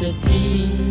Teenage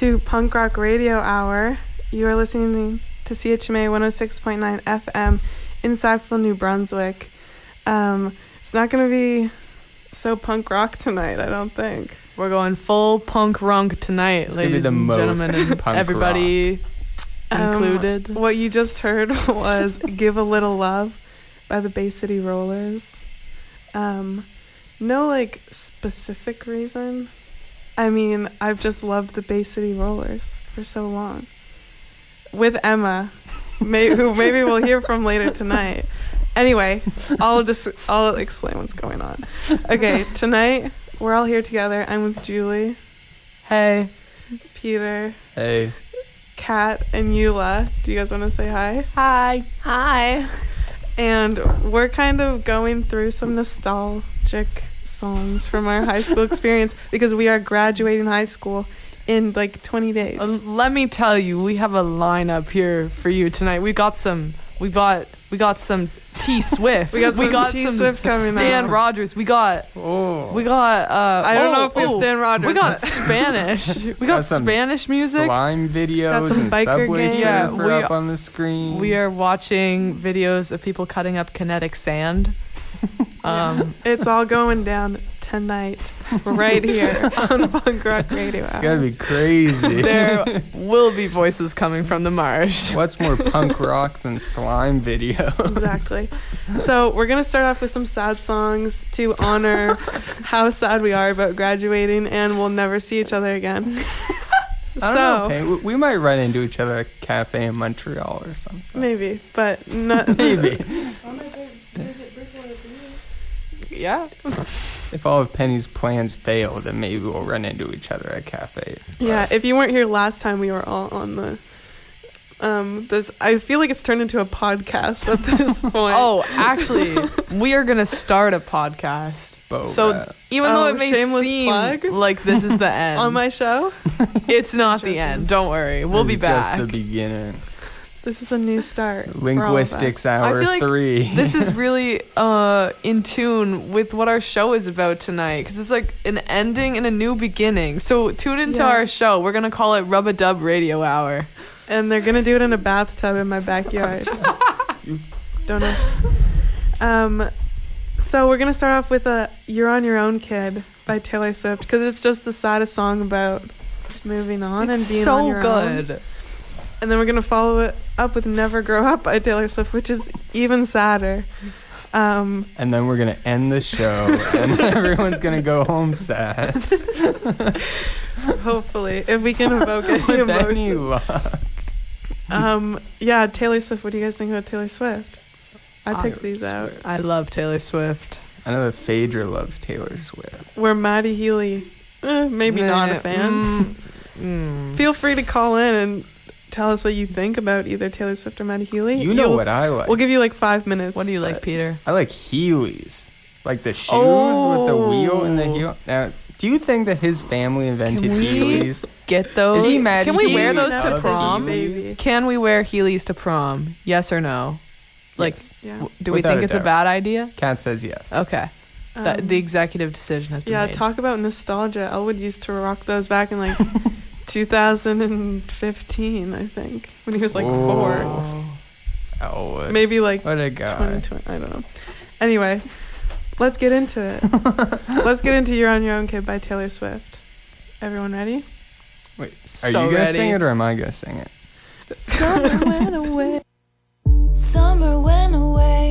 to Punk Rock Radio Hour. You are listening to CHMA 106.9 FM in Sackville, New Brunswick. Um, it's not going to be so punk rock tonight, I don't think. We're going full punk runk tonight, It's gonna be ladies the and most gentlemen, and punk everybody Um, included. What you just heard was Give a Little Love by the Bay City Rollers. Um, no, like, specific reason. I mean, I've just loved the Bay City Rollers for so long. With Emma, may, who maybe we'll hear from later tonight. Anyway, I'll just I'll explain what's going on. Okay, tonight we're all here together. I'm with Julie, hey, Peter, Hey, Kat, and Eula. Do you guys want to say hi? hi, hi. And we're kind of going through some nostalgic songs from our high school experience because we are graduating high school in like 20 days. Uh, let me tell you, we have a lineup here for you tonight. We got some. We got. We got some T Swift. We got some T. Swift coming Stan out. Rogers. We got. oh, We got. Uh, I don't oh, know if we have oh, Stan Rogers. We got Spanish. We got, Got some Spanish music. slime videos some and biker Subway games. Yeah, we- up on the screen. We are watching videos of people cutting up kinetic sand. Um, It's all going down tonight, right here on Punk Rock Radio. It's gotta be crazy. there will be voices coming from the marsh. What's more punk rock than slime video? Exactly. So we're gonna start off with some sad songs to honor how sad we are about graduating and we'll never see each other again. I don't so know, Payne. We, we might run into each other at a cafe in Montreal or something. maybe, but not Maybe. Yeah. if all of Penny's plans fail, then maybe we'll run into each other at cafe. Yeah, if you weren't here last time, we were all on the. Um, this I feel like it's turned into a podcast at this point. Oh, actually, we are gonna start a podcast. Bo So rat. even though Oh, it may seem plug? like this is the end, on my show, it's not the end. Don't worry, we'll This be back. Just the beginning. This is a new start. for all of Linguistics us. hour I feel like three. this is really uh in tune with what our show is about tonight because it's like an ending and a new beginning. So tune into our show. We're gonna call it Rub a Dub Radio Hour. and they're gonna do it in a bathtub in my backyard. Don't know. Um, so we're gonna start off with a "You're on Your Own, Kid" by Taylor Swift because it's just the saddest song about moving on and being so on your own. Good. And then we're gonna follow it up with "Never Grow Up" by Taylor Swift, which is even sadder. Um, and then we're gonna end the show, and everyone's gonna go home sad. hopefully, if we can evoke any With any emotion. luck. Um, yeah, Taylor Swift. What do you guys think about Taylor Swift? I picked Taylor these out. Swift. I love Taylor Swift. I know that Phaedra loves Taylor Swift. Where Matty Healy, eh, maybe not a fan. mm, mm. Feel free to call in and tell us what you think about either Taylor Swift or Matty Healy. You know You'll- what I like. We'll give you like five minutes. What do you like, Peter? I like Heelys, like the shoes with the wheel and the Oh. heel. Now, do you think that his family invented we- Heelys? Get those. Is he mad Can we Healy wear those to prom? he's baby. Can we wear Heelys to prom? Yes or no? Like, Yes. Yeah. do we Without think a it's a bad idea? Cat says yes. Okay. That Um, the executive decision has been yeah, made. Yeah, talk about nostalgia. Elwood used to rock those back in like 2015, I think, when he was like four. Whoa. Elwood. Maybe like What a guy. 2020. I don't know. Anyway, let's get into it. let's get into You're on Your Own Kid by Taylor Swift. Everyone ready? Wait, are So you gonna ready. sing it or am I gonna sing it? Summer went away. Summer went away,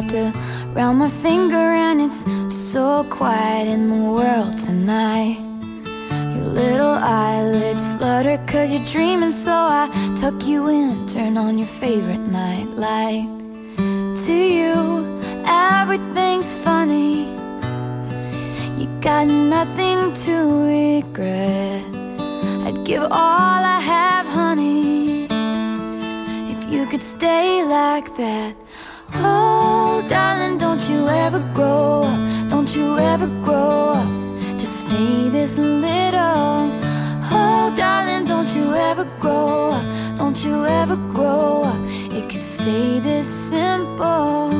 wrapped around my finger, and it's so quiet in the world tonight. Your little eyelids flutter cause you're dreaming, so I tuck you in, turn on your favorite night light. To you, everything's funny. You got nothing to regret. I'd give all I have, honey, if you could stay like that. Oh, darling, don't you ever grow up, don't you ever grow up. Just stay this little. Oh, darling, don't you ever grow up, don't you ever grow up. It could stay this simple.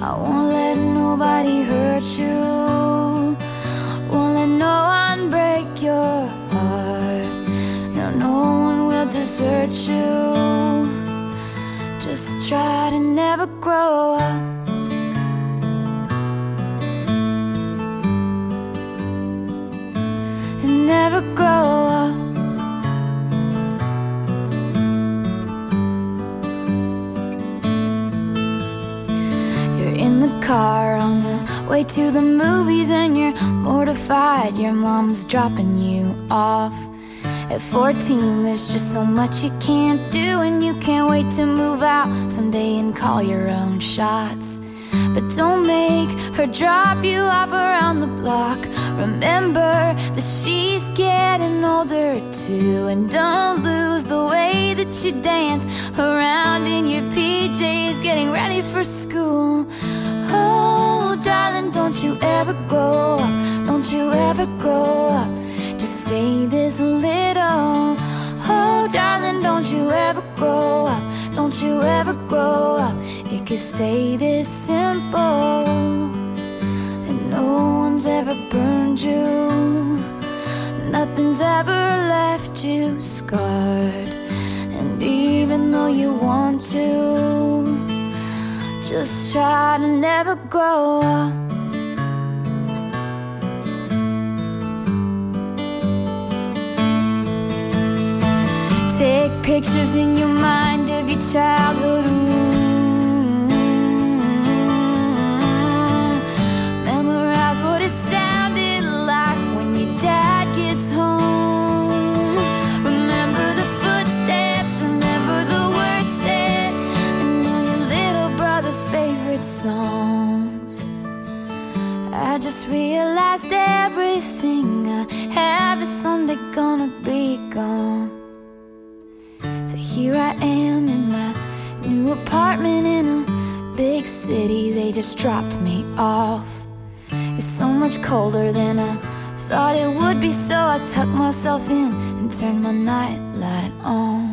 I won't let nobody hurt you. Won't let no one break your heart. No, no one will desert you. Just try to never grow up. And never grow up. You're in the car on the way to the movies, and you're mortified. Your mom's dropping you off. At 14, there's just so much you can't do, and you can't wait to move out someday and call your own shots. But don't make her drop you off around the block. Remember that she's getting older too, and don't lose the way that you dance around in your PJs, getting ready for school. Oh, darling, don't you ever grow up, don't you ever grow up. Stay this little. Oh, darling, don't you ever grow up, don't you ever grow up. It could stay this simple. And no one's ever burned you, nothing's ever left you scarred. And even though you want to, just try to never grow up. Pictures in your mind of your childhood room. Memorize what it sounded like when your dad gets home. Remember the footsteps, remember the words said, and all your little brother's favorite songs. I just realized city. They just dropped me off. It's so much colder than I thought it would be, so I tucked myself in and turned my nightlight on.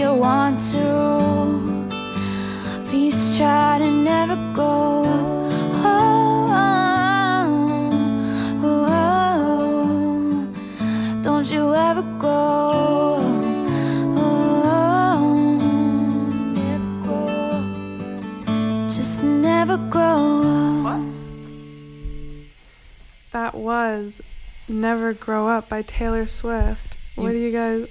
You want to, please try to never go. Oh, oh, oh, don't you ever go. Oh, never grow. Just never grow up. That was Never Grow Up by Taylor Swift. What do you guys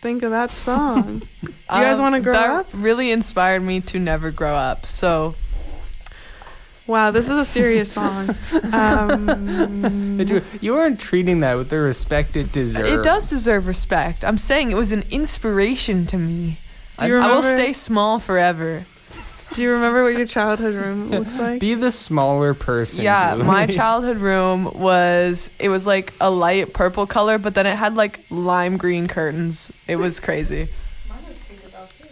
think of that song? do you guys Um, want to grow that up? really inspired me to never grow up. So Wow, this is a serious song. Um, you, you aren't treating that with the respect it deserves. it does deserve respect. I'm saying it was an inspiration to me. do you I will stay small forever. Do you remember what your childhood room looks like? Be the smaller person. Yeah, my childhood room was it was like a light purple color, but then it had like lime green curtains. It was crazy. Cats was Tinkerbell? Too.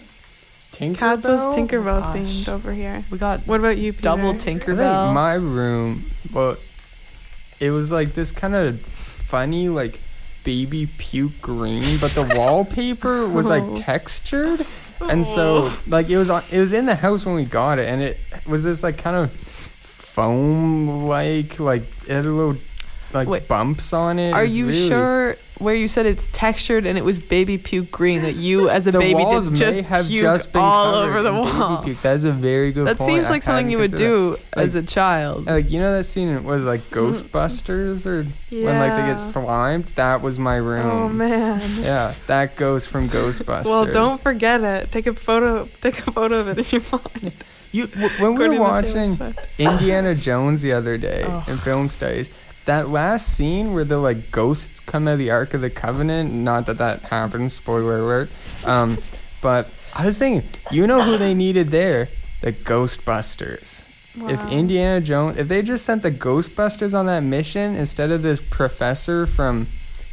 Tinkerbell Cats was oh Tinkerbell Gosh. themed over here. We got What about you, Peter? double Tinkerbell. my room, well, it was like this kind of funny, like baby puke green, but the wallpaper was like Oh. textured, and so like it was on, it was in the house when we got it, and it was this like kind of foam like like it had a little like Wait, bumps on it. Are you really- sure where you said it's textured and it was baby puke green that you as a the baby walls did just have puke just been all over the wall? puke. That's a very good That point. seems I like something you would do Like- as a child. Like you know that scene was like mm-hmm. Ghostbusters or when like they get slimed. That was my oh, room. Oh man. Yeah, that goes from Ghostbusters. Well, don't forget it. Take a photo. Take a photo of it in your mind. You when we were watching Indiana Jones the other day Oh. in film studies, that last scene where the like ghosts come out of the Ark of the Covenant. Not that that happens. Spoiler alert. Um, but I was thinking, you know who they needed there? The Ghostbusters. If Indiana Jones, if they just sent the Ghostbusters on that mission instead of this professor from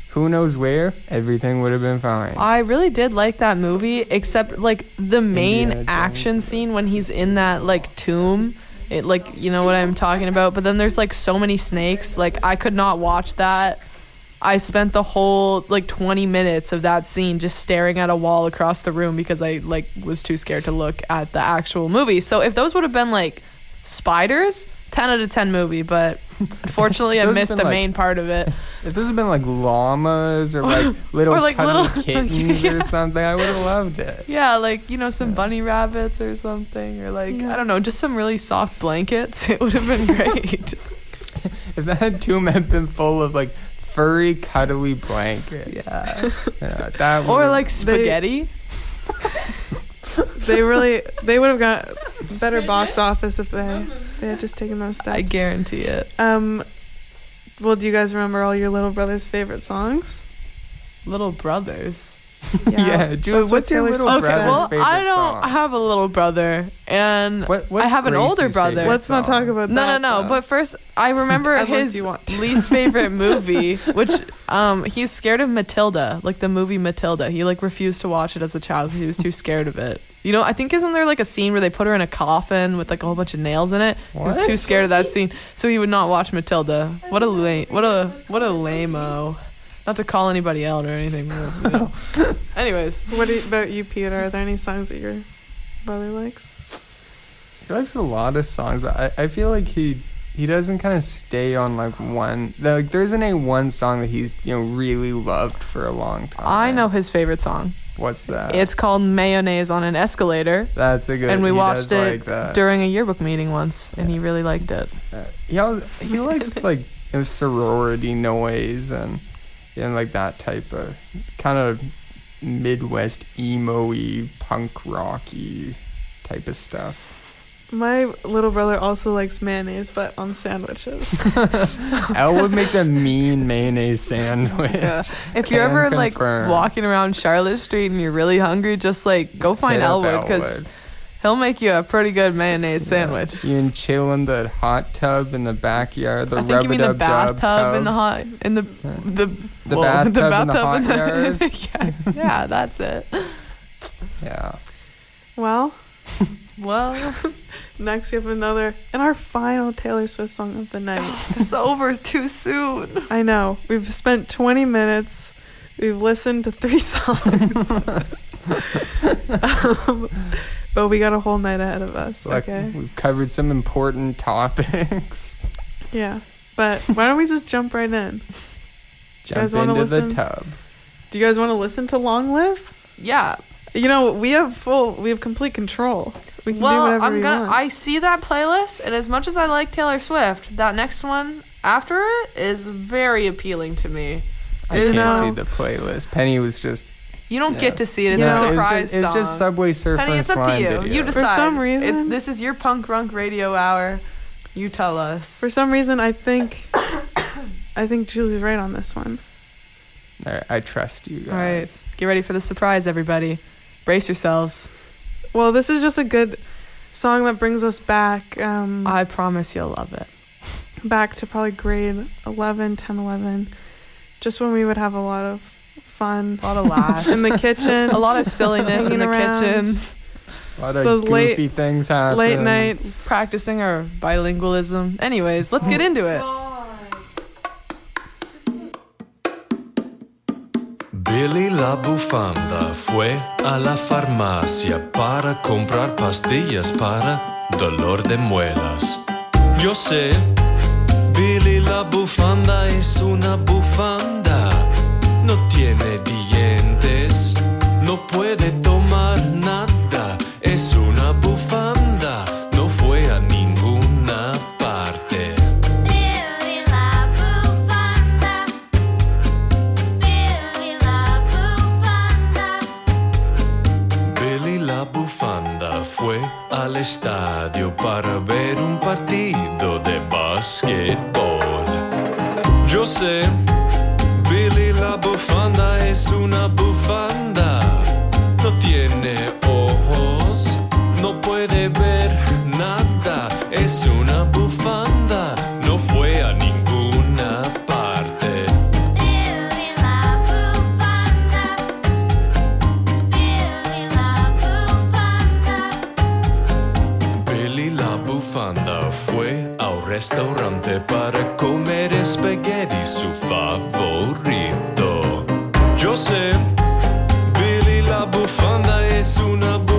who knows where, everything would have been fine. I really did like that movie, except like the main action scene when he's in that like tomb. It like you know what I'm talking about. But then there's like so many snakes. Like I could not watch that. I spent the whole like 20 minutes of that scene just staring at a wall across the room because I like was too scared to look at the actual movie. So if those would have been like spiders, 10 out of 10 movie. But unfortunately, I missed the like- main part of it. if this had been like llamas or like little or, like, little- kittens Yeah. or something, I would have loved it. Yeah, like you know, some bunny rabbits or something, or like Yeah. I don't know, just some really soft blankets. It would have been great. If that tomb had been full of like furry, cuddly blankets, yeah, yeah, that or like spaghetti. They really. They would have got better box office if they they had just taken those steps. I guarantee it. Um. Well, do you guys remember all your little brother's favorite songs? Little brothers. yeah. Julie, That's what what's your Taylor little Swift Okay, brother's well, favorite I don't song? have a little brother, and What, what's I have an older brother. Let's not talk about that. no, no, no. though. But first, I remember his you want to. least favorite movie, which um he's scared of Matilda, like the movie Matilda. He like refused to watch it as a child because he was too scared of it. You know, I think isn't there like a scene where they put her in a coffin with like a whole bunch of nails in it? He was too scared of that scene, so he would not watch Matilda. What a lame, what a what a lameo. Not to call anybody out or anything. But, you know. Anyways, what do you- about you, Peter? Are there any songs that your brother likes? He likes a lot of songs, but I, I feel like he he doesn't kind of stay on like one. Like there isn't a one song that he's you know really loved for a long time. I know his favorite song. What's that? It's called Mayonnaise on an Escalator. that's a good. One. And we he watched it like that. during a yearbook meeting once, and he really liked it. Uh, he always, he likes like you know, sorority noise and and like that type of kind of Midwest emo-y, punk rocky type of stuff. My little brother also likes mayonnaise, but on sandwiches. Elwood makes a mean mayonnaise sandwich. Yeah. If you're ever like walking around Charlotte Street and you're really hungry, just like go find Hit Elwood because. He'll make you a pretty good mayonnaise sandwich. You and chill in the hot tub in the backyard. The I think you mean the bathtub in the hot in the the The whoa, bathtub in the hot in the- yard. yeah, yeah, that's it. Yeah. well, Well, next we have another and our final Taylor Swift song of the night. it's over too soon. I know. We've spent 20 minutes. We've listened to three songs. um, but we got a whole night ahead of us. Like okay. we've covered some important topics. Yeah. But why don't we just jump right in? Jump guys wanna into the tub. Do you guys want to listen to Long Live? Yeah. You know, we have full, we have complete control. We can do Well, whatever I'm we gonna. want. I see that playlist, and as much as I like Taylor Swift, that next one after it is very appealing to me. I You can't know- see the playlist. Penny was just You don't Yeah. get to see it. It's You a know, it was surprise just, it's just Subway Surfer Honey, it's up to you. video. You decide. For some It- reason- this is your punk runk radio hour. You tell us. For some reason, I think, I think Julie's right on this one. I, I trust you guys. All right, get ready for the surprise, everybody. Brace yourselves. Well, this is just a good. song that brings us back um, I promise you'll love it. back to probably grade 11, 10, 11, just when we would have a lot of fun A lot of laughs. in the kitchen, a lot of silliness in the around. kitchen. A lot of those late- goofy things happen. late nights. Practicing our bilingualism. Anyways, let's get into it. Billy la bufanda fue a la farmacia para comprar pastillas para dolor de muelas. Yo sé, Billy la bufanda es una bufanda. No tiene dientes, no puede tomar nada. Es una bufanda, no fue a ninguna parte. Billy la bufanda. Billy la bufanda. Billy la bufanda fue al estadio para ver un partido de basquetbol. Yo sé, la bufanda es una bufanda. No tiene ojos, no puede ver nada. Es una bufanda, no fue a ninguna parte. Billy la bufanda. Billy la bufanda. Billy la bufanda fue al restaurante para comer espagueti su favorito. Yo sé, Billy la bufanda es una bufanda.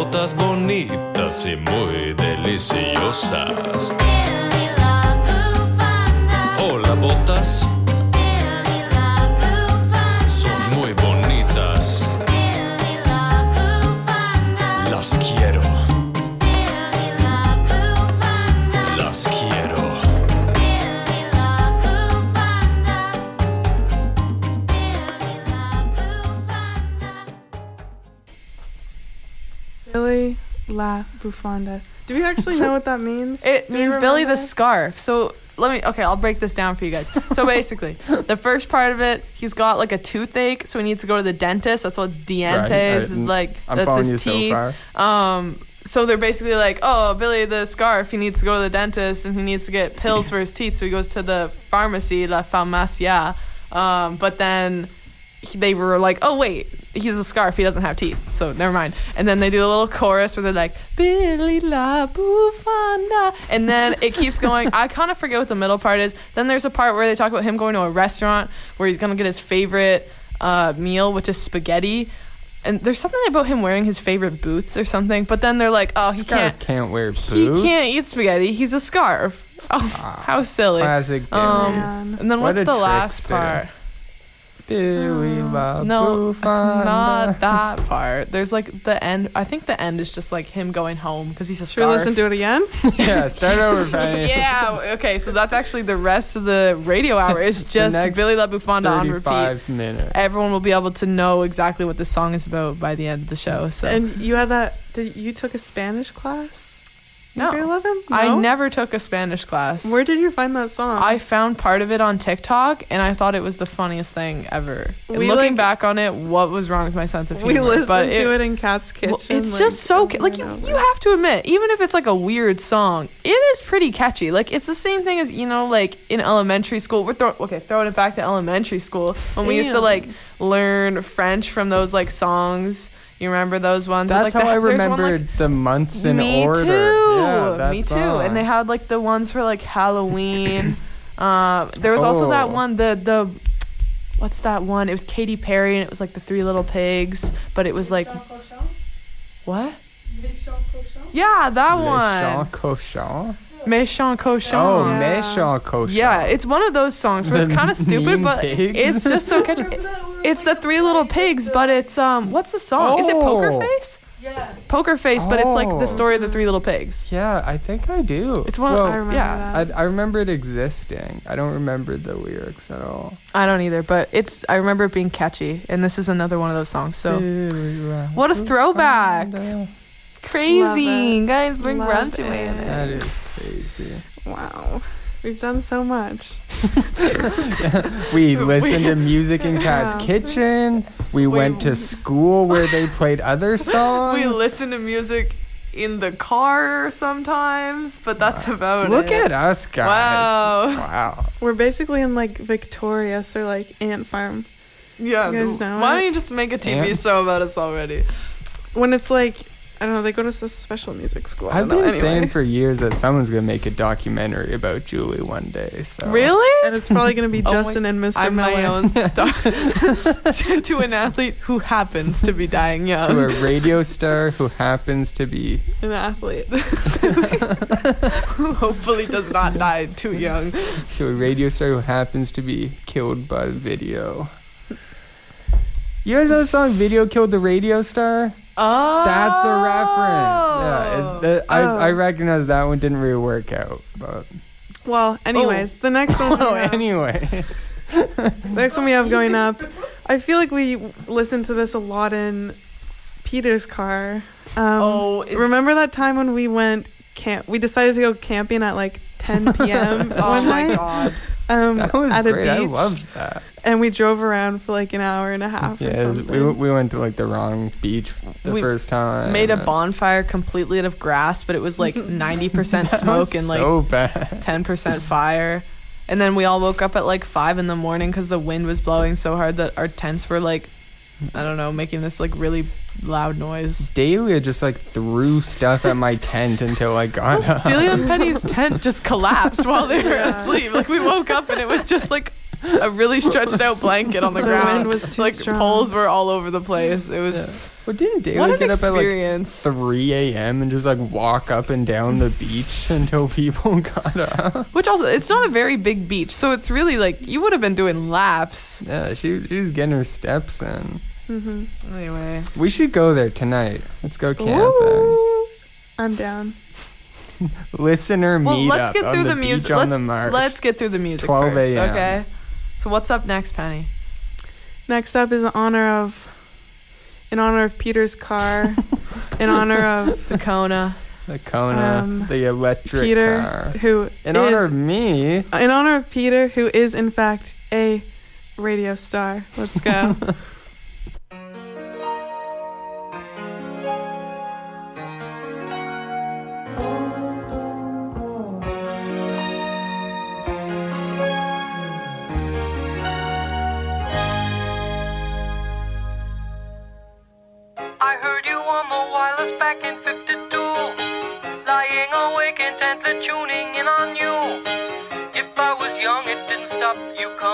notas bonitas y muy deliciosas. Bufanda. Do we actually know what that means? It Do means Billy the scarf. So let me okay, I'll break this down for you guys. So basically, the first part of it, he's got like a toothache, so he needs to go to the dentist. That's what dientes Right, is like. I'm that's his you so teeth. far. Um, so they're basically like, oh, Billy the scarf, he needs to go to the dentist and he needs to get pills for his teeth. So he goes to the pharmacy, La Farmacia. Um, but then he- they were like, oh, wait, he's a scarf. He doesn't have teeth. So never mind. And then they do a little chorus where they're like, Billy La Bufanda. And then it keeps going. I kind of forget what the middle part is. Then there's a part where they talk about him going to a restaurant where he's going to get his favorite uh, meal, which is spaghetti. And there's something about him wearing his favorite boots or something. But then they're like, oh, he Scarf can't. can't wear boots. He can't eat spaghetti. He's a scarf. Oh, how silly. Classic Um, and then what's a the last part? Billy ah, La No, Bufanda. not that part. There's like the end. I think the end is just like him going home because he's a Should we listen to it again? yeah, start over, Penny. yeah. Okay. So that's actually the rest of the radio hour. Is just Billy La Bufanda on repeat. 35 minutes. Everyone will be able to know exactly what the song is about by the end of the show. So And you had that. Did you took a Spanish class? No. grade 11? I never took a Spanish class. Where did you find that song? I found part of it on TikTok and I thought it was the funniest thing ever. We, looking like- back on it, what was wrong with my sense of humor? we listened but to it in Cat's kitchen. Well, it's like, just so ca- like you, over. you have to admit even if it's like a weird song it is pretty catchy like it's the same thing as you know like in elementary school we're throw- okay throwing it back to elementary school when we used to like learn french from those like songs you remember those ones? That's like, how the- I there's one, like- remembered the months in me order. too. Yeah, that me too. Song. and they had like the ones for like halloween. Uh, there was also that Oh. one the the what's that one? It was Katy Perry and it was like the three little pigs but it was like what? Yeah that Le one. Chant Cochon. Méchant cochon. Oh, Yeah. Méchant Cochon. Yeah, it's one of those songs where it's kind of stupid, but pigs? it's just so catchy. It's the three little pigs, but it's um, what's the song? Is it Poker Oh. Face? Poker Face, but it's like Oh. the story of the three little pigs. Yeah, I think I do. It's one. Well, I remember yeah, that. I, I remember it existing. I don't remember the lyrics at all. I don't either, but it's. I remember it being catchy, and this is another one of those songs. So what a throwback! crazy guys, bring Love grunge away in it. it. That is crazy. Wow. We've done so much. We listened to music in Cat's Yeah. kitchen. We went to school where they played other songs. We listen to music in the car sometimes, but that's about Look it. Look at us guys. Wow. Wow. We're basically in like Victorious or like Ant Farm. Yeah. You guys know why it? don't you just make a TV Yeah. show about us already? When it's like, I don't know, they go to this special music school. I I've don't know. been Anyway. saying for years that someone's gonna make a documentary about Julie one day. So Really? and it's probably going to be Oh my- Justin and Mr. I'm Miller. my own star to, to an athlete who happens to be dying young. to a radio star who happens to be An athlete. who hopefully does not die too young. to a radio star who happens to be killed by the video. You guys know the song "Video Killed the Radio Star"? Oh, That's the reference. Yeah, it, the, I, Oh. I recognize that one didn't really work out, but Well, anyways, the next one. we oh, have- anyways. The next one we have going up. I feel like we listened to this a lot in Peter's car. Um, Oh, remember that time when we went camp? We decided to go camping at like 10 p.m. oh my night, god. Um, That was at a great. beach, I loved that. and we drove around for like an hour and a half or Yeah, something. we, we went to like the wrong beach the We first time. Made a bonfire completely out of grass, but it was like 90% smoke and like so bad. 10% fire. And then we all woke up at like 5 in the morning because the wind was blowing so hard that our tents were like, I don't know, making this like really loud noise. Dahlia just like threw stuff at my tent until I got oh, up. Delia and Penny's tent just collapsed while they were Yeah. asleep. Like we woke up and it was just like a really stretched out blanket on the, The ground. wind was too like strong. poles were all over the place. It was Well, didn't Dahlia what an get up at like experience. 3 a.m. and just like walk up and down the beach until people got up? Which also, it's not a very big beach, so it's really like you would have been doing laps. Yeah, she, she was getting her steps in. Hmm Anyway, We should go there tonight. Let's go camping. Ooh, I'm down. Listener well, meet let's up get on through the, the, music. Let's the marsh. let's get through the music 12 first, a.m.. okay? So what's up next, Penny? Next up is in honor of, in honor of Peter's car, in honor of The Kona. the Kona, Um, the electric Peter, car. who In honor of me, in honor of Peter, who is in fact a radio star. Let's go. It you coming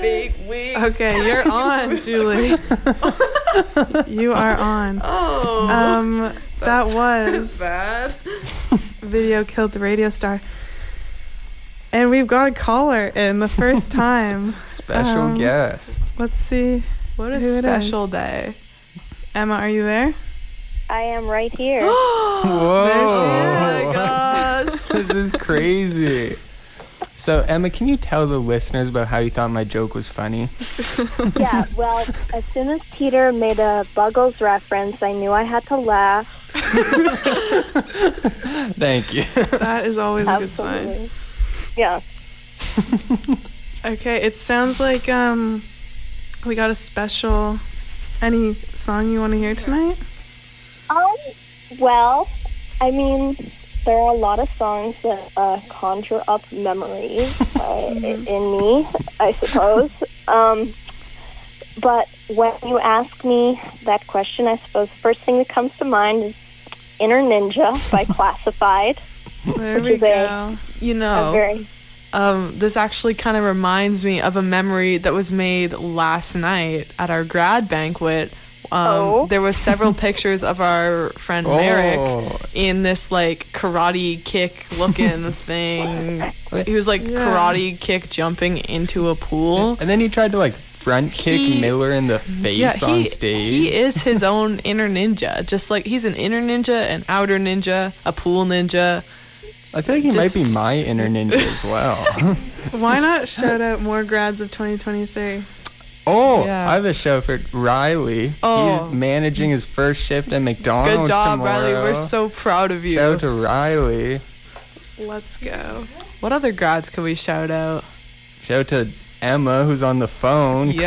big wig. Okay, you're on, Julie. you are on. Oh. Um, that was bad. video killed the radio star, and we've got a caller in the first time. Special Um, guest. Let's see. What a Who special is. day. Emma, are you there? I am right here. Oh my gosh. this is crazy. So Emma, can you tell the listeners about how you thought my joke was funny? yeah, well, as soon as Peter made a Buggles reference, I knew I had to laugh. Thank you. That is always a good sign. Absolutely. Yeah. Okay, it sounds like um, we got a special. Any song you want to hear tonight? Um, well, I mean, there are a lot of songs that uh, conjure up memories uh, in me, I suppose. Um, but when you ask me that question, I suppose the first thing that comes to mind is Inner Ninja by Classified. There we is a- You know, very um, this actually kind of reminds me of a memory that was made last night at our grad banquet. Um, Oh. There was several pictures of our friend Merrick Oh. in this like karate kick looking thing. He was like Yeah. karate kick jumping into a pool. And then he tried to like front kick He- Miller in the face he, on stage. he is his own inner ninja. Just like he's an inner ninja, an outer ninja, a pool ninja. I feel like he might be my inner ninja as well. Why not shout out more grads of 2023? Oh, Yeah. I have a show for Riley. Oh. He's managing his first shift at McDonald's Good job, tomorrow. Riley. We're so proud of you. Shout out to Riley. Let's go. what other grads can we shout out? Shout out to Emma, who's on the phone. Yeah.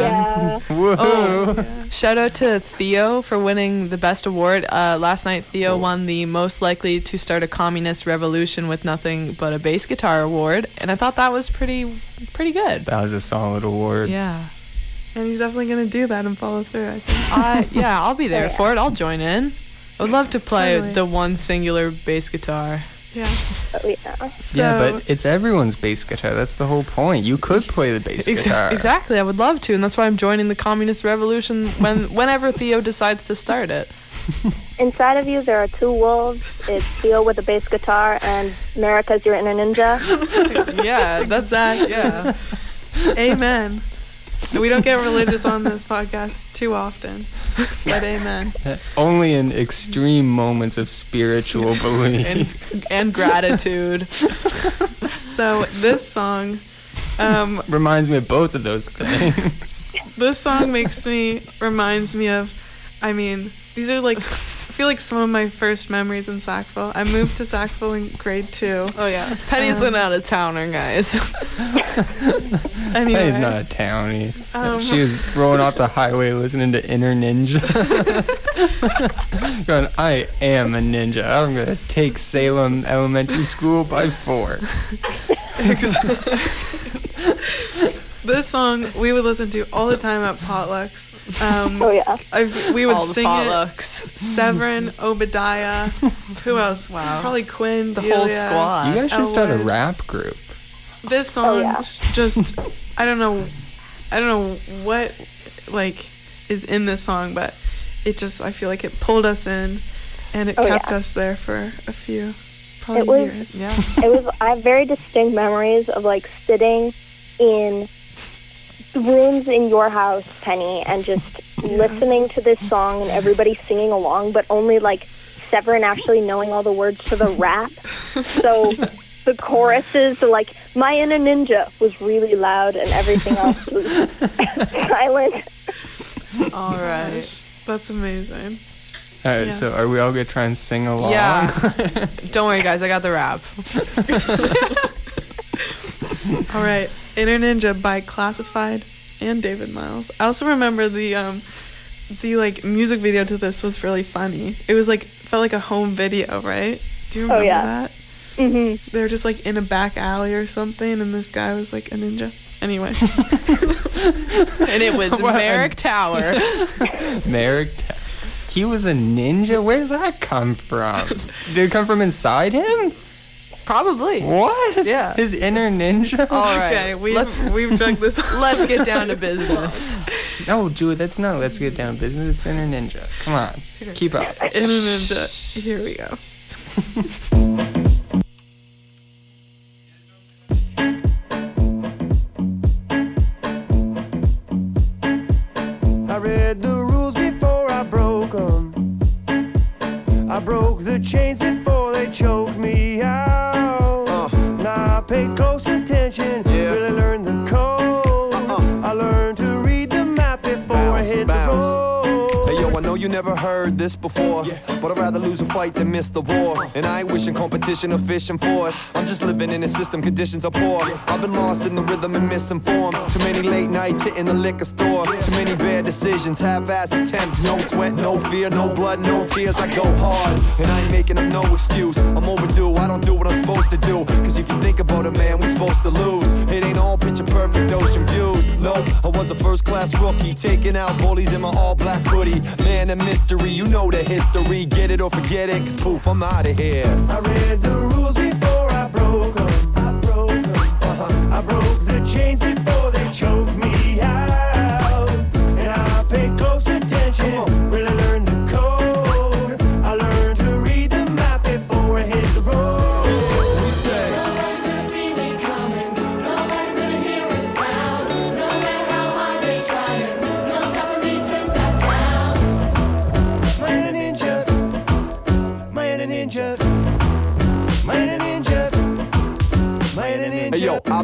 yeah. Called in. Woohoo. Yeah. Shout out to Theo for winning the best award. Uh, last night, Theo won the most likely to start a communist revolution with nothing but a bass guitar award, and I thought that was pretty, pretty good. That was a solid award. Yeah, And he's definitely gonna do that and follow through. I think. I yeah, I'll be there Yeah. for it. I'll join in. I would love to play Totally. the one singular bass guitar. Yeah. Oh, yeah. So, yeah, but it's everyone's bass guitar. That's the whole point. You could play the bass Exa- guitar. exactly, I would love to, and that's why I'm joining the communist revolution when whenever Theo decides to start it. Inside of you, there are two wolves. It's Theo with a bass guitar, and Merrick as your inner ninja. Yeah, that's that. Yeah. amen. We don't get religious on this podcast too often, but amen. Only in extreme moments of spiritual belief. and and gratitude. So this song, um, Reminds me of both of those things. this song makes me reminds me of. I mean, these are like. I feel like some of my first memories in Sackville. I moved to Sackville in grade two. Oh yeah, Penny's Um, an out of towner, guys. Anyway, Penny's not a townie. Um, she was rolling off the highway listening to Inner Ninja. Going, I am a ninja. I'm going to take Salem Elementary School by force. this song we would listen to all the time at potlucks. Um, Oh yeah. I've, we would All the sing it. potlucks. Severin, Obediah. Who else? Wow. Probably Quinn. The whole squad. You guys should start a rap group. This song yeah. just I don't know I don't know what like is in this song, but it just I feel like it pulled us in and it Oh, kept yeah. us there for a few probably It was- years. yeah. it was I have very distinct memories of like sitting in rooms in your house, Penny, and just listening to this song and everybody singing along, but only like Severin actually knowing all the words to the rap. So the choruses, the like "My Inner Ninja" was really loud, and everything else was silent. All right. That's amazing. All right, Yeah. so are we all going to try and sing along? Yeah. Don't worry, guys. I got the rap. All right, Inner Ninja by Classified and David Myles. I also remember the um the like music video to this was really funny. It was like felt like a home video, right? Do you remember Oh, remember yeah. that? hmm They were just like in a back alley or something, and this guy was like a ninja. Anyway, And it was What? Merrick Tower. Merrick, T- he was a ninja? Where did that come from? Did it come from inside him? Probably. What? Yeah. His inner ninja? All right. Okay, we've let's we've drugged this. let's get down to business. No, Jude, that's not Let's Get Down to Business. It's inner ninja. Come on. Keep up. Inner ninja. Here we go. Never heard this before, but I'd rather lose a fight than miss the war. And I ain't wishing competition or fishing for it. I'm just living in a system, conditions are poor. I've been lost in the rhythm and misinformed. Too many late nights hitting the liquor store. Too many bad decisions, half-ass attempts. No sweat, no fear, no blood, no tears. I go hard, and I ain't making up no excuse. I'm overdue, I don't do what I'm supposed to do. Cause if you think about it, man, we're supposed to lose. It ain't all picture perfect ocean views. No, I was a first class rookie, taking out bullies in my all black hoodie. Man, a mystery, you know the history. Get it or forget it, cause poof, I'm out of here. I read the rules before I broke them. I broke 'em. Uh-huh. I broke the chains before they choked me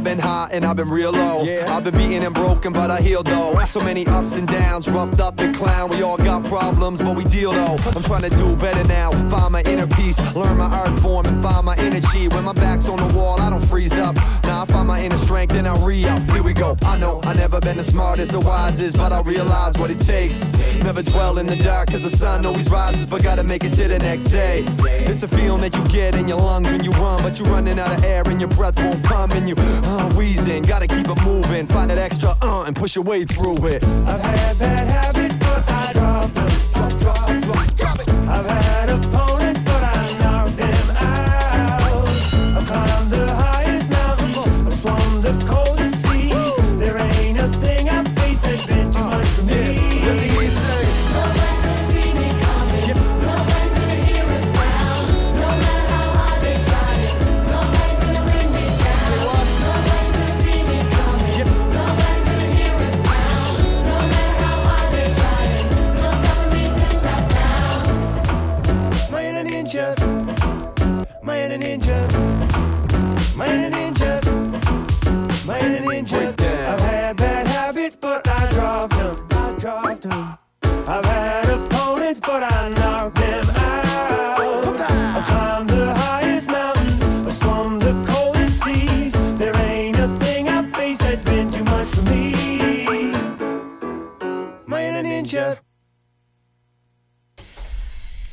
I've been high and I've been real low. I've been beaten and broken, but I healed though. So many ups and downs, roughed up and clown. We all got problems, but we deal though. I'm trying to do better now. Find my inner peace, learn my art form, and find my energy. When my back's on the wall, I don't freeze up. Now I find my inner strength and I re up. Here we go. I know I never been the smartest or wisest, but I realize what it takes. Never dwell in the dark, cause the sun always rises, but gotta make it to the next day. It's a feeling that you get in your lungs when you run, but you're running out of air and your breath won't come and you uh, wheezing. Gotta keep it moving, find that extra uh and push your way through it. I've had bad habits,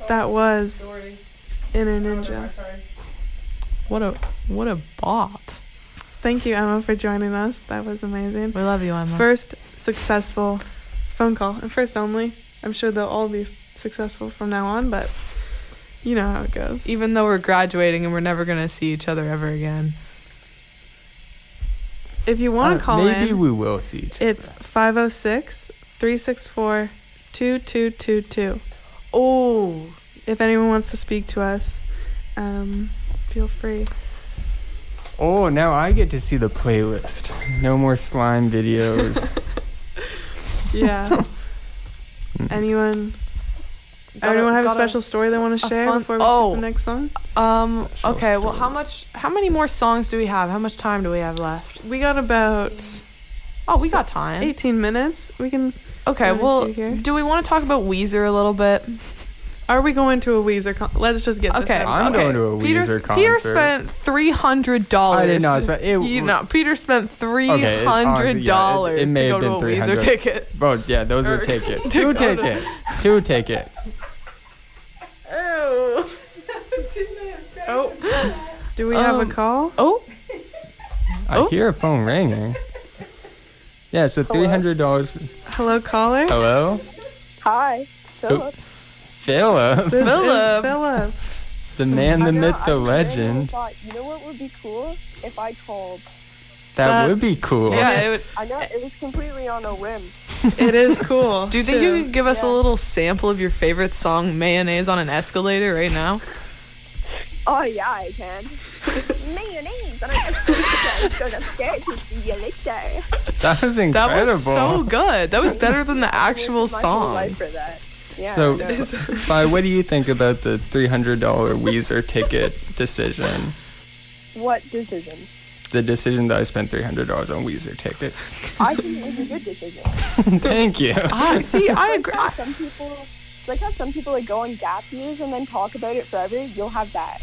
That was Inner Ninja. What a what a bop. Thank you, Emma, for joining us. That was amazing. We love you, Emma. First successful phone call, and first only. I'm sure they'll all be successful from now on, but you know how it goes. Even though we're graduating and we're never gonna see each other ever again. If you want Uh, to call maybe in, maybe we will see each other. it's 506 364 2222. Oh, If anyone wants to speak to us, um, feel free. Oh, now I get to see the playlist. No more slime videos. Yeah. anyone? Got a- anyone have a got a- special story they want to share fun- before we oh. choose the next song? um. Special Okay. Well, how much? How many more songs do we have? How much time do we have left? We got about Oh, we So- got time. 18 minutes. We can. Okay. Well, do we want to talk about Weezer a little bit? Are we going to a Weezer? Con- Let's just get this. Okay. out. I'm okay. going to a Peter, Weezer Peter concert. spent three hundred dollars. I didn't know. I spent- it- you know, Peter spent three Okay, it- hundred honestly, dollars yeah, it- it may to go have to been a Weezer 300. ticket. Oh, yeah, those Or- were tickets. to Two go to- tickets. Two tickets. Oh, do we have Um, a call? Oh, I Oh. hear a phone ringing. Yeah, so $300. Hello, caller. Hello? Hi, Philip. Philip. This Philip. is Philip. The man, the know, myth, the randomly legend. Thought, you know what would be cool if I called. That That- would be cool. Yeah, it would, I know it was completely on a whim. It is cool. do you think too. you could give us a little sample of your favorite song, Mayonnaise on an Escalator, right now? Oh yeah, I can. Mayonnaise on an escalator, gonna scare to see you later. That was incredible. That was so good. That was better than the actual lived my whole song. life for that. Yeah. So- I. Fi, what do you think about the $300 Weezer ticket decision? what decision? The decision that I spent $300 on Weezer tickets. I think it was a good decision. Thank you. Ah, see, I Like agree. some people, like how some people like go on gap years and then talk about it forever. You'll have that.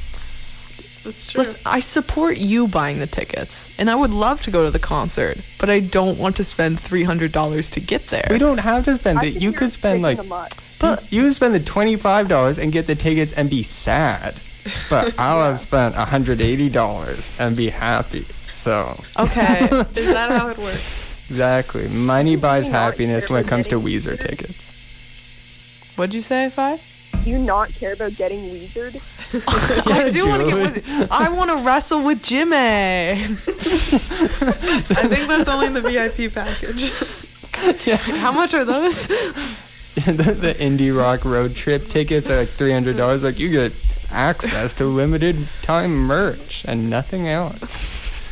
That's true. Listen, I support you buying the tickets, and I would love to go to the concert, but I don't want to spend three hundred dollars to get there. We don't have to spend I it. You could spend like them up. But you could spend the twenty-five dollars and get the tickets and be sad. But I'll have spent hundred eighty dollars and be happy. So okay, is that how it works? exactly, money buys happiness when it comes to getting Weezer Weezer? tickets. what'd you say, Fi? Do you not care about getting Weezered? I do want to get. Wizzy- I want to wrestle with Jimmy. I think that's only in the VIP package. How much are those? the, the indie rock road trip tickets are like three hundred dollars. Like you get access to limited time merch and nothing else.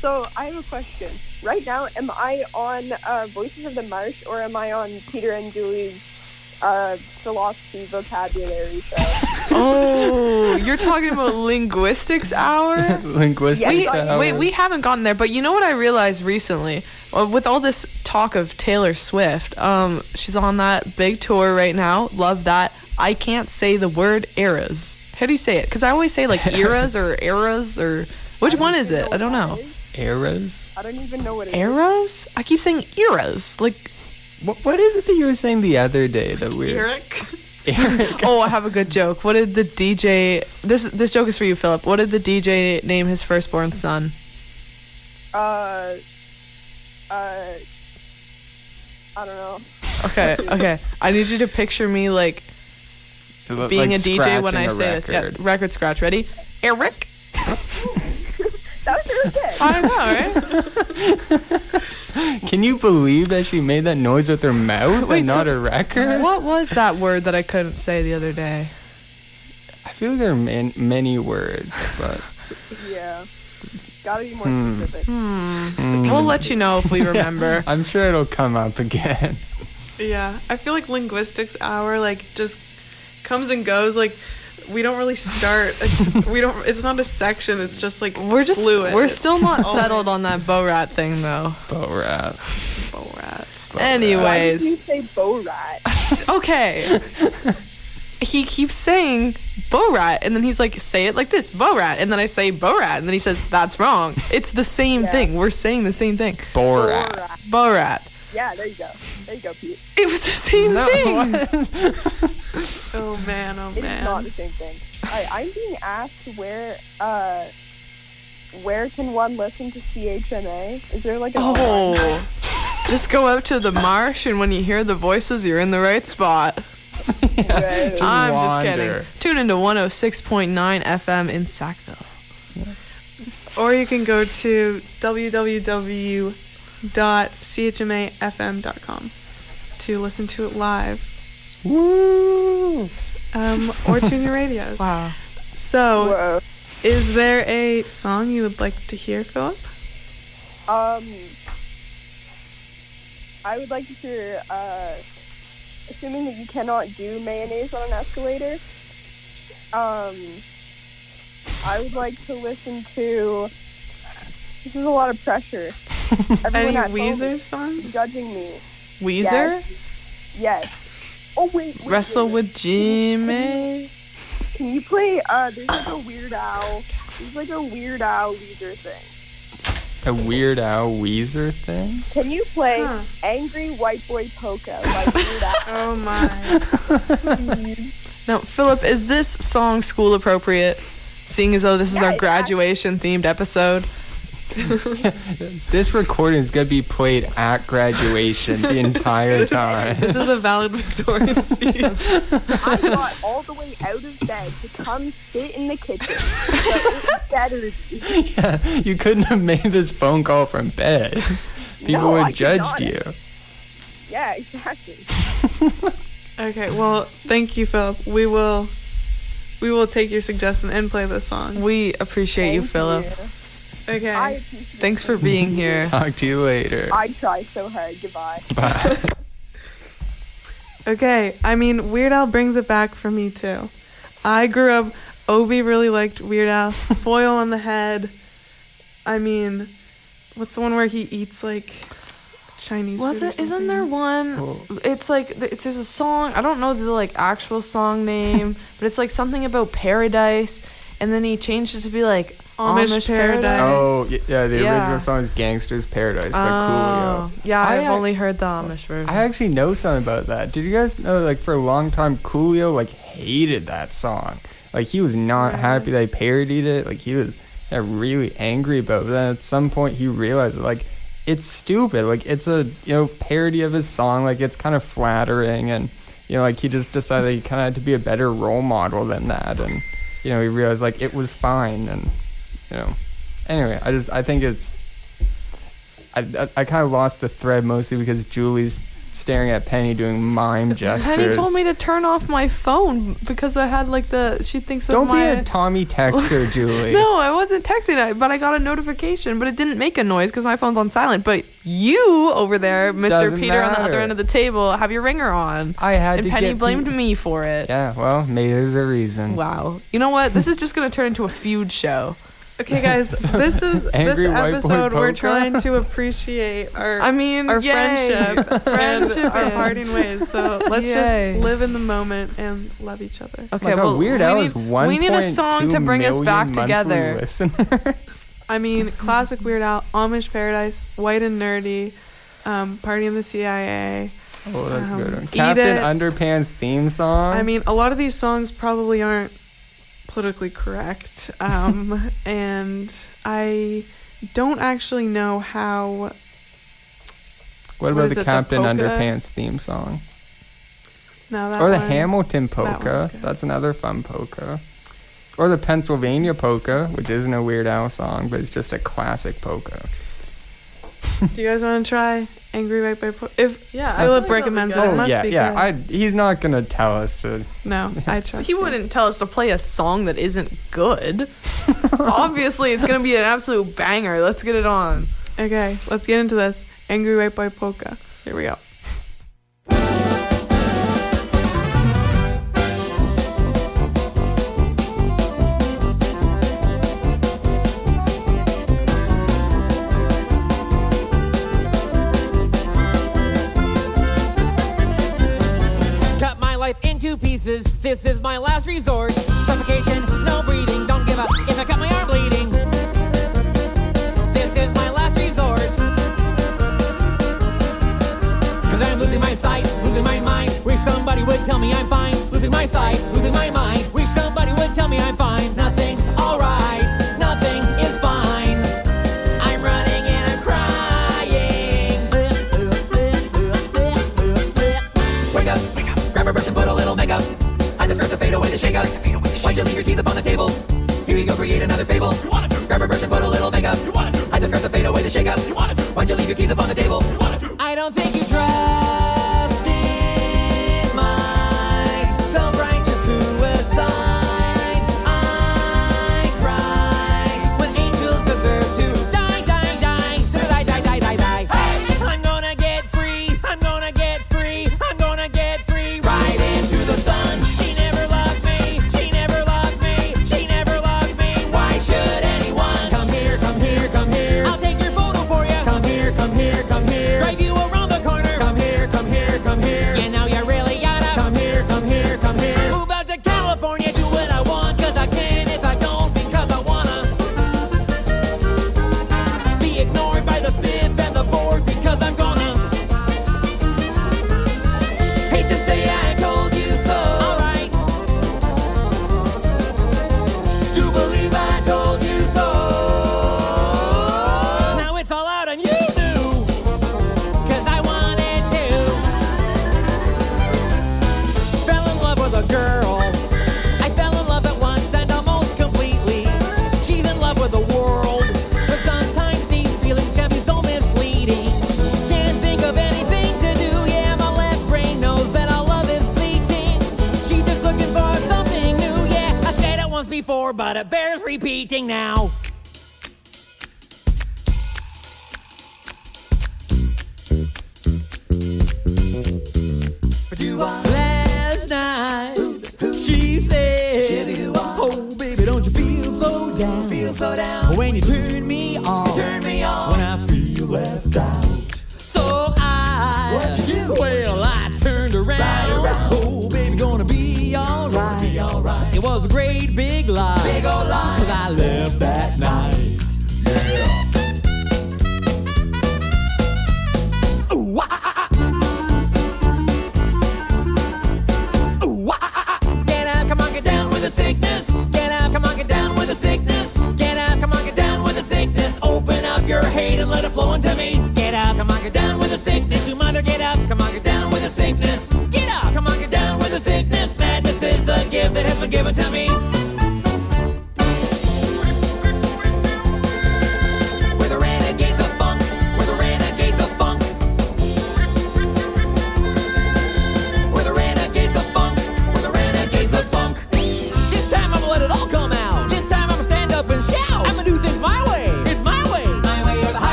So I have a question. Right now, am I on uh, Voices of the Marsh or am I on Peter and Julie's uh, philosophy vocabulary show? Oh, you're talking about linguistics hour. Linguistic. Yeah, We, I- wait, we haven't gotten there, but you know what I realized recently? With all this talk of Taylor Swift, um, she's on that big tour right now. Love that. I can't say the word eras. How do you say it? Because I always say like eras or eras or which one is it? I don't know. eras. I don't even know what it is. Eras? I keep saying eras. Like, What, what is it that you were saying the other day that we? Eric? Eric. oh, I have a good joke. What did the DJ? This this joke is for you, Philip. What did the DJ name his firstborn son? Uh, uh, I don't know. Okay, okay. I need you to picture me like being Like a DJ when I scratching a say this. Yeah, record. record scratch. Ready? Eric. That was really. I know, right? Can you believe that she made that noise with her mouth Wait, and not so- a record? what was that word that I couldn't say the other day? I feel like there are man- many words, but yeah. Gotta be more Hmm. specific. Hmm. mm, We'll let you know if we remember. I'm sure it'll come up again. Yeah, I feel like linguistics hour like just comes and goes. Like we don't really start. A, we don't. It's not a section. It's just like We're just fluid. we're still not oh. settled on that bow rat thing though. But rat. Bull rat. But rat. Why did Anyways, you say Bo Rat? okay. he keeps saying Borat, and then he's like, say it like this, Borat, and then I say Borat, and then he says that's wrong. It's the same Yeah. thing. We're saying the same thing. Borat. Rat. Borat. Yeah, there you go. There you go, Pete. It was the same No, thing. Oh man. Oh man. It's not the same thing. Alright, I'm being asked where uh where can one listen to CHMA? Is there like an online- Oh. Just go out to the marsh, and when you hear the voices, you're in the right spot. Right. Just I'm just kidding. Tune into 106.9 FM in Sackville. Or you can go to www.chmafm.com to listen to it live. Woo! Um, or tune your radios. Wow. So, Whoa. is there a song you would like to hear, Philip? Um, I would like to hear, uh, assuming that you cannot do mayonnaise on an escalator, um, I would like to listen to. This is a lot of pressure. Everyone Any at home Weezer song? judging me. Weezer? Yes. Oh wait. wait Wrestle wait, with Jimmy. Can you play? Uh, there's like a Weird Al. There's like a Weird Al Weezer thing. A Weird Owl Weezer thing? Can you play Huh. Angry White Boy Polka by Weird Al? Oh my. please? Now, Philip, is this song school appropriate? Seeing as though this is Yeah, our graduation themed episode. This recording is gonna be played at graduation the entire time. This is a valedictorian speech. I got all the way out of bed to come sit in the kitchen. But it bettered yeah, you couldn't have made this phone call from bed. People No, would I have judged not. you. Yeah, exactly. Okay, well, thank you, Philip. We will, we will take your suggestion and play this song. We appreciate you, Philip. you. Okay. I Thanks for being here. Talk to you later. I try so hard. Goodbye. Bye. Okay, I mean, Weird Al brings it back for me too. I grew up, Obi really liked Weird Al. Foil on the head. I mean, what's the one where he eats like Chinese Was food or it? Isn't there one? It's like it's, there's a song. I don't know the like actual song name, but it's like something about paradise, and then he changed it to be like Amish Amish, Paradise. oh, yeah, the Yeah. original song is Gangsta's Paradise by Oh, Coolio. yeah. I I've ac- only heard the Amish version. I actually know something about that. Did you guys know, like, for a long time, Coolio, like, hated that song? Like, he was not happy they parodied it. Like, he was yeah, really angry about it. But then at some point, he realized, like, it's stupid. Like, it's a, you know, parody of his song. Like, it's kind of flattering. And, you know, like, he just decided he kind of had to be a better role model than that. And, you know, he realized, like, it was fine. And, you know, anyway, I just, I think it's, I, I, I kind of lost the thread mostly because Julie's staring at Penny doing mime gestures. Penny told me to turn off my phone because I had like the. She thinks that Don't my. be a Tommy texter, Julie. No, I wasn't texting it, but I got a notification, but it didn't make a noise because my phone's on silent. But you over there, Mr. Doesn't Peter on the other end of the table, have your ringer on. I had and to Penny blamed pe- me for it. Yeah, well, maybe there's a reason. Wow. You know what? This is just gonna turn into a feud show. Okay, guys, this is this Angry white boy episode. We're polka? trying to appreciate our I mean, our yay. friendship, Friendship our and- parting ways. So let's Yay. just live in the moment and love each other. Okay, My well, Weird we Al need, one we need a song to bring us back together. Listeners. I mean, classic Weird Al, Amish Paradise, White and Nerdy, um, Party in the CIA. Oh, that's a good Um, one. Captain Underpants theme song. I mean, a lot of these songs probably aren't politically correct, um, and I don't actually know how. what what about the it, the? Underpants theme song? No, that Or the one- Hamilton polka. good. That's another fun polka. Or the Pennsylvania polka, which isn't a Weird Al song, but it's just a classic polka. Do you guys want to try "Angry White Boy"? Po- if Yeah, Philip I feel like be recommends it, good. it Oh must yeah, be yeah. good. I he's not gonna tell us to. no, I trust. He you. wouldn't tell us to play a song that isn't good. Obviously, it's gonna be an absolute banger. Let's get it on. Okay, let's get into this. "Angry White Boy Polka." Here we go. This is my last resort. Bears repeating now.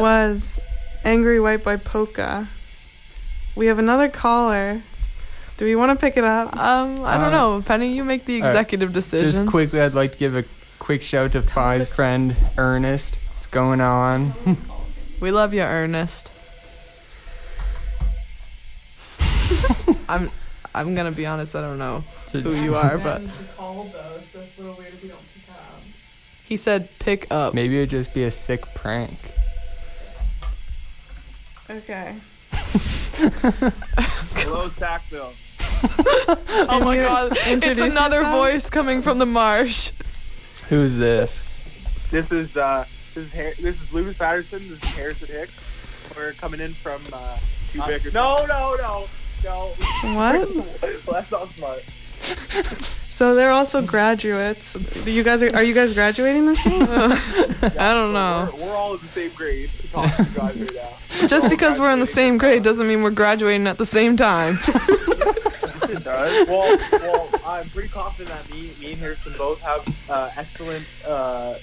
Gonna- was Angry White by Polka. We have another caller. Do we want to pick it up? Um, I don't Um, know. Penny, you make the all right. executive decision. Just quickly, I'd like to give a quick shout to Fi's friend Ernest. What's going on? We love you, Ernest. I'm I'm gonna be honest, I don't know who you are, but he said pick up. Maybe it'd just be a sick prank. Okay. Hello, Sackville. Oh my god, it's introduce another yourself? voice coming from the marsh. Who's this? This is uh, this is Har- this is Lucas Patterson. This is Harrison Hicks. We're coming in from uh, Quebec. no, no, no, no. What? That's not smart. So they're also graduates. You guys are are you guys graduating this year? I don't know. We're, we're all in the same grade. Talking to you guys right now. Just because we're in the same grade doesn't mean we're graduating at the same time. It does. Well, well, I'm pretty confident that me, me and Harrison both have uh, excellent uh,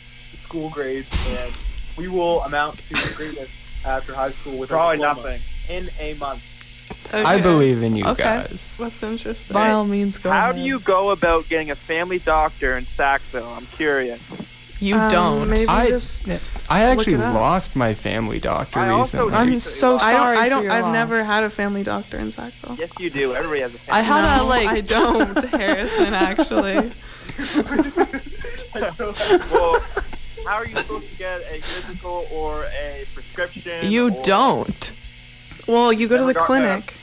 school grades, and we will amount to greatness after high school with Probably diploma nothing. in a month. I believe in you Okay. guys. That's interesting. By all means, go How ahead. do you go about getting a family doctor in Sackville? I'm curious. You Um, don't. Maybe I- just. I actually lost my family doctor I also recently. I'm so I sorry. don't. I don't. I've never had a family doctor in Sackville. Yes, you do. Everybody has a I family. had a like. I don't, Harrison. Actually, well, how are you supposed to get a physical or a prescription? You or- don't. well, you go to the clinic.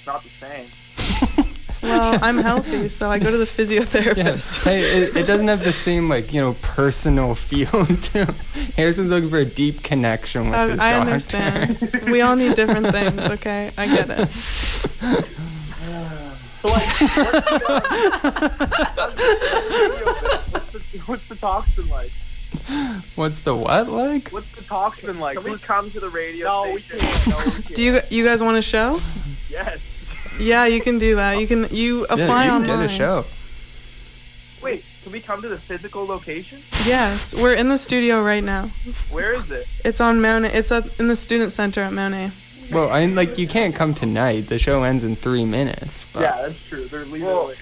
It's not the same. Well, I'm healthy, so I go to the physiotherapist. Yes. Hey, it, it doesn't have the same like you know personal feel to. Harrison's looking for a deep connection with I, his I doctor. understand. we all need different things. Okay, I get it. What's the, what's the, toxin like? What's the what like? What's the toxin like? Can we come to the radio no, we station? can't. No, we can't. Do you you guys want a show? Yes. Yeah, you can do that. You can you apply yeah, you can online. get a show. Wait, can we come to the physical location? Yes, we're in the studio right now. Where is it? It's on Mount. A. It's up in the student center at Mount A. Well, I mean, like you can't come tonight. The show ends in three minutes. But Yeah, that's true. They're leaving. Well, early.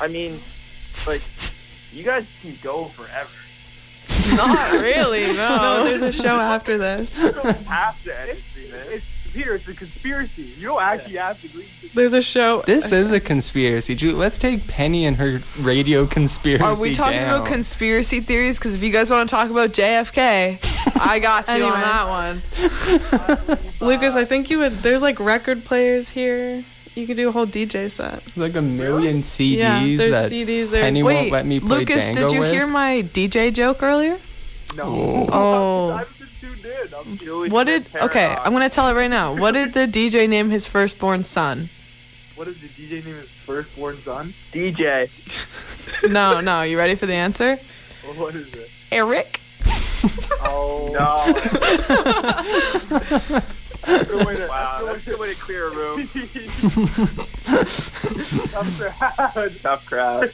I mean, like, you guys can go forever. Not really. No, No. there's a show after this. You don't have to end three minutes. It's Peter. It's a conspiracy. You don't actually have to agree. to- There's a show. This is a conspiracy. Ju- Let's take Penny and her radio conspiracy Are we talking down. about conspiracy theories? Because if you guys want to talk about JFK, I got you Anyway. on that one. Lucas, I think you would. There's like record players here. You could do a whole DJ set. like a million CDs yeah, there's that CDs. There's Penny Wait, won't let me play Lucas, Django did you with? hear my DJ joke earlier? No. Oh. oh. I've been tuned in. I'm mm. Julie What Smith did? Okay, Paradox. I'm gonna tell it right now. What did the DJ name his firstborn son? what is the DJ name? His firstborn son. DJ. No, no. You ready for the answer? What is it? Eric. Oh No. That's a way to, Wow, that's that's a way to clear a room. Tough crowd. Tough crowd.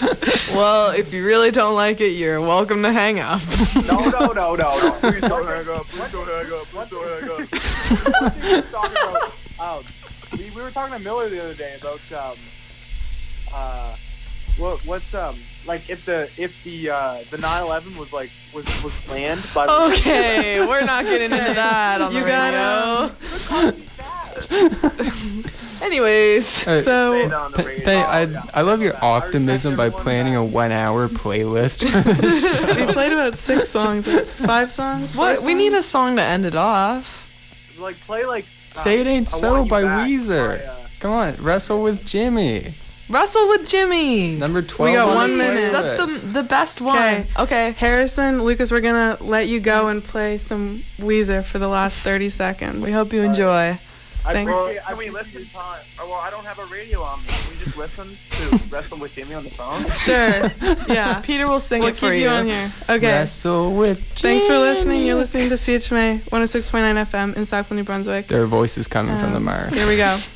Well, if you really don't like it, you're welcome to hang up. No, no, no, no, no. Please don't hang up. Please don't hang up. Please don't hang up. We were talking about, um, we, we were talking to Miller the other day about um, uh, what what's um like if the if the uh the 9/11 was like was was planned by the Okay, we're not getting into that on You the got, radio. Anyways, Hey, So Say the Pe- radio. Pe- I, yeah. I love your optimism by everyone planning a one-hour playlist for this. we played about six songs, like five songs. four what? We need a song to end it off. like play like uh, Say it ain't I so by Back Weezer. by, uh, Come on, wrestle with Jimmy. Wrestle with Jimmy. Number twelve. We got one the minute. That's the the best one. Okay. Okay. Harrison, Lucas, we're gonna let you go and play some Weezer for the last 30 seconds. We hope you enjoy. I Thank- Well, appreciate- I can we appreciate listen? your time. Oh, well, I don't have a radio on me. Can we just listen to Wrestle with Jimmy on the phone? Sure. Yeah. Peter will sing we'll it keep for you. you. on here. Okay. Wrestle with Jimmy. Thanks for listening. You're listening to CHMA 106.9 FM in Sackville, New Brunswick. There are voices coming from the Um, mire. Here we go.